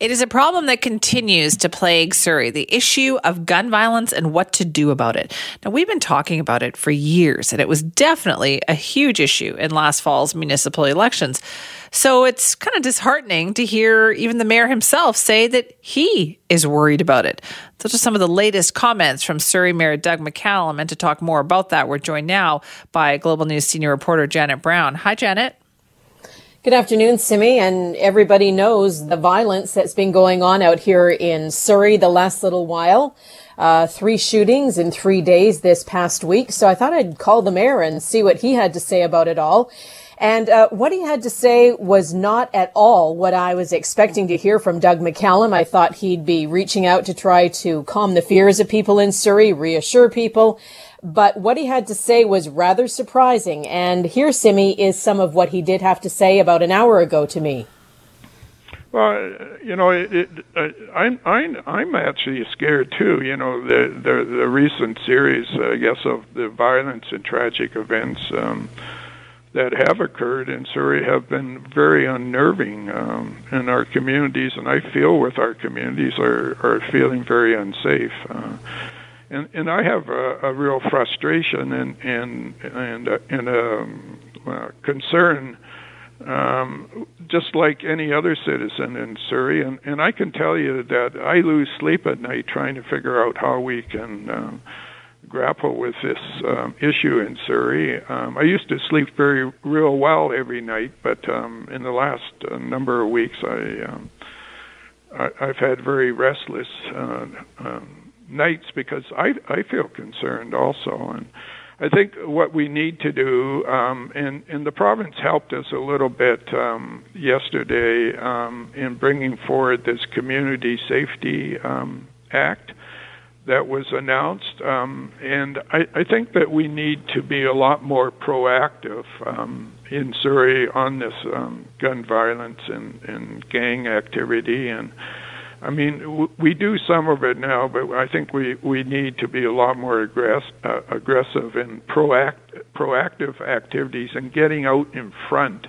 It is a problem that continues to plague Surrey, the issue of gun violence and what to do about it. Now, we've been talking about it for years, and it was definitely a huge issue in last fall's municipal elections. So it's kind of disheartening to hear even the mayor himself say that he is worried about it. Those are some of the latest comments from Surrey Mayor Doug McCallum. And to talk more about that, we're joined now by Global News senior reporter Janet Brown. Hi, Janet. Good afternoon, Simi, and everybody knows the violence that's been going on out here in Surrey the last little while. Uh, three shootings in three days this past week. So I thought I'd call the mayor and see what he had to say about it all. And uh, what he had to say was not at all what I was expecting to hear from Doug McCallum. I thought he'd be reaching out to try to calm the fears of people in Surrey, reassure people. But what he had to say was rather surprising. And here, Simi, is some of what he did have to say about an hour ago to me. Well, you know, it, it, I'm I'm I'm actually scared too. You know, the the, the recent series, I guess, of the violence and tragic events um, that have occurred in Surrey have been very unnerving um, in our communities, and I feel with our communities are are feeling very unsafe. Uh, and and I have a, a real frustration and and and uh, and a um, uh, concern, um, just like any other citizen in Surrey. And and I can tell you that I lose sleep at night trying to figure out how we can. Um, grapple with this um, issue in Surrey. Um, I used to sleep very real well every night, but um, in the last uh, number of weeks, I, um, I I've had very restless uh, um, nights because I I feel concerned also, and I think what we need to do, um, and and the province helped us a little bit um, yesterday um, in bringing forward this community safety um, act that was announced, um, and I, I think that we need to be a lot more proactive um, in Surrey on this um, gun violence and, and gang activity. And I mean, we do some of it now, but I think we, we need to be a lot more aggress- uh, aggressive in proact- proactive activities and getting out in front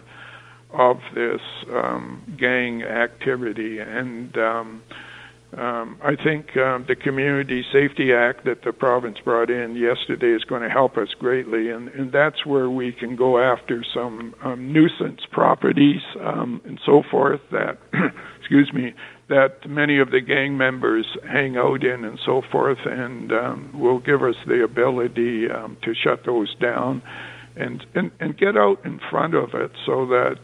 of this um, gang activity. And um, um, I think um, the Community Safety Act that the province brought in yesterday is going to help us greatly, and, and that's where we can go after some um, nuisance properties um, and so forth that, excuse me, that many of the gang members hang out in and so forth, and um, will give us the ability um, to shut those down and, and, and get out in front of it so that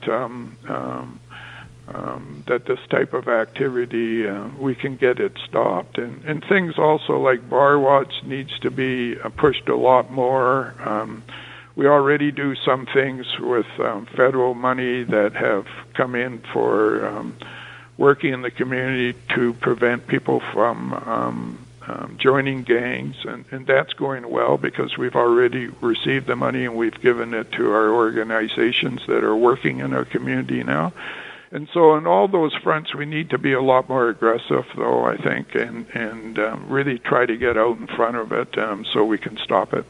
um, that this type of activity uh, we can get it stopped. And, and things also like bar watch needs to be uh, pushed a lot more. Um, we already do some things with um, federal money that have come in for um, working in the community to prevent people from um, um, joining gangs, and, and that's going well because we've already received the money and we've given it to our organizations that are working in our community now. And so, on all those fronts, we need to be a lot more aggressive, though I think, and and um, really try to get out in front of it um, so we can stop it.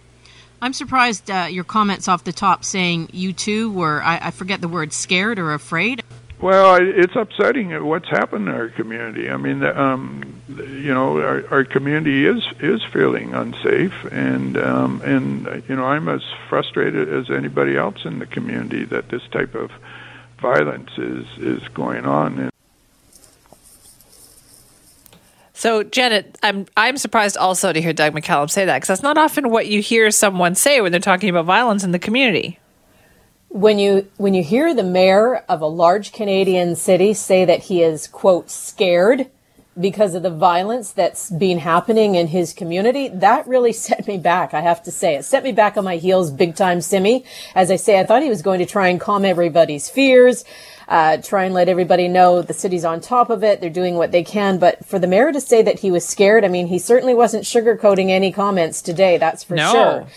I'm surprised uh, your comments off the top saying you too were I, I forget the word scared or afraid. Well, it's upsetting what's happened in our community. I mean, um, you know, our, our community is is feeling unsafe, and um, and you know, I'm as frustrated as anybody else in the community that this type of violence is is going on. And so, Janet, I'm I'm surprised also to hear Doug McCallum say that because that's not often what you hear someone say when they're talking about violence in the community when you when you hear the mayor of a large Canadian city say that he is quote scared because of the violence that's been happening in his community, that really set me back. I have to say, it set me back on my heels big time, Simi. As I say, I thought he was going to try and calm everybody's fears. Uh, try and let everybody know the city's on top of it. They're doing what they can. But for the mayor to say that he was scared, I mean, he certainly wasn't sugarcoating any comments today. That's for no. sure.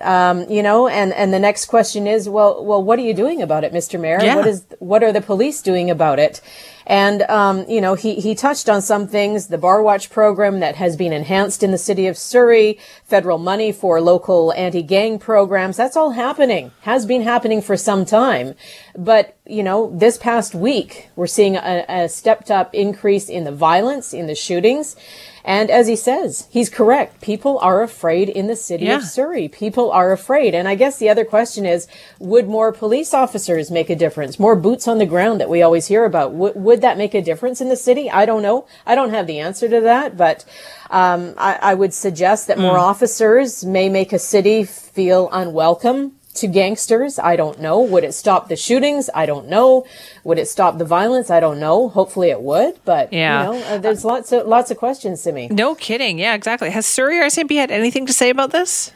Um, you know, and, and the next question is, well, well, what are you doing about it, Mr. Mayor? Yeah. What is, what are the police doing about it? And, um, you know, he, he touched on some things, the Bar Watch program that has been enhanced in the city of Surrey, federal money for local anti-gang programs. That's all happening, has been happening for some time. But, you know, this past week, we're seeing a, a stepped up increase in the violence, in the shootings. And as he says, he's correct. People are afraid in the city Yeah. of Surrey. People are afraid. And I guess the other question is, would more police officers make a difference? More boots on the ground that we always hear about. Would would that make a difference in the city? I don't know. I don't have the answer to that, but um, I, I would suggest that more officers may make a city feel unwelcome to gangsters. I don't know. Would it stop the shootings? I don't know. Would it stop the violence? I don't know. Hopefully it would, but Yeah. you know, uh, there's lots of lots of questions, to me. No kidding. Yeah, exactly. Has Surrey RCMP had anything to say about this?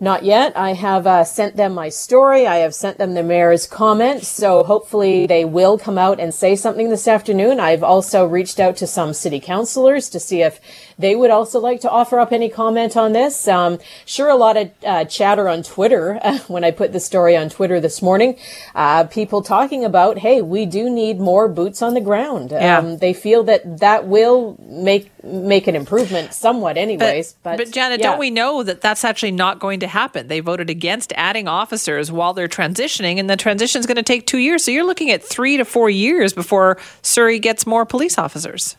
Not yet. I have uh, sent them my story. I have sent them the mayor's comments. So hopefully they will come out and say something this afternoon. I've also reached out to some city councilors to see if they would also like to offer up any comment on this. Um, sure, a lot of uh, chatter on Twitter when I put the story on Twitter this morning. Uh, people talking about, hey, we do need more boots on the ground. Yeah. Um, they feel that that will make make an improvement somewhat, anyways. But, but Janet, yeah. don't we know that that's actually not going to happen? They voted against adding officers while they're transitioning, and the transition is going to take two years. So you're looking at three to four years before Surrey gets more police officers.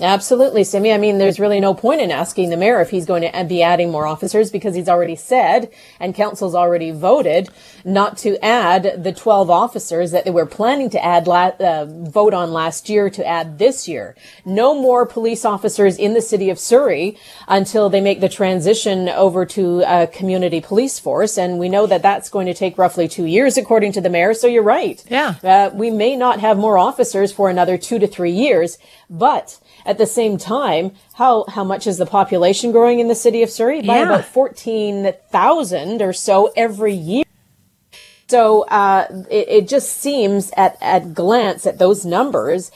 Absolutely, Simi. I mean, there's really no point in asking the mayor if he's going to be adding more officers because he's already said and council's already voted not to add the 12 officers that they were planning to add, la- uh, vote on last year to add this year. No more police officers in the city of Surrey until they make the transition over to a community police force. And we know that that's going to take roughly two years, according to the mayor. So you're right. Yeah. Uh, we may not have more officers for another two to three years, but at the same time, how, how much is the population growing in the city of Surrey? By Yeah. about 14,000 or so every year. So uh, it, it just seems at, at glance at those numbers,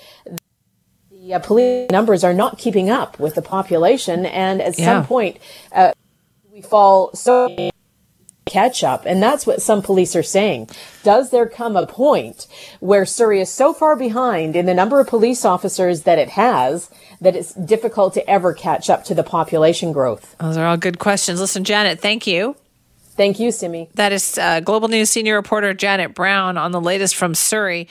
the uh, police numbers are not keeping up with the population. And at Yeah. some point, uh, we fall so catch up. And that's what some police are saying. Does there come a point where Surrey is so far behind in the number of police officers that it has that it's difficult to ever catch up to the population growth? Those are all good questions. Listen, Janet, thank you. Thank you, Simi. That is uh, Global News senior reporter Janet Brown on the latest from Surrey.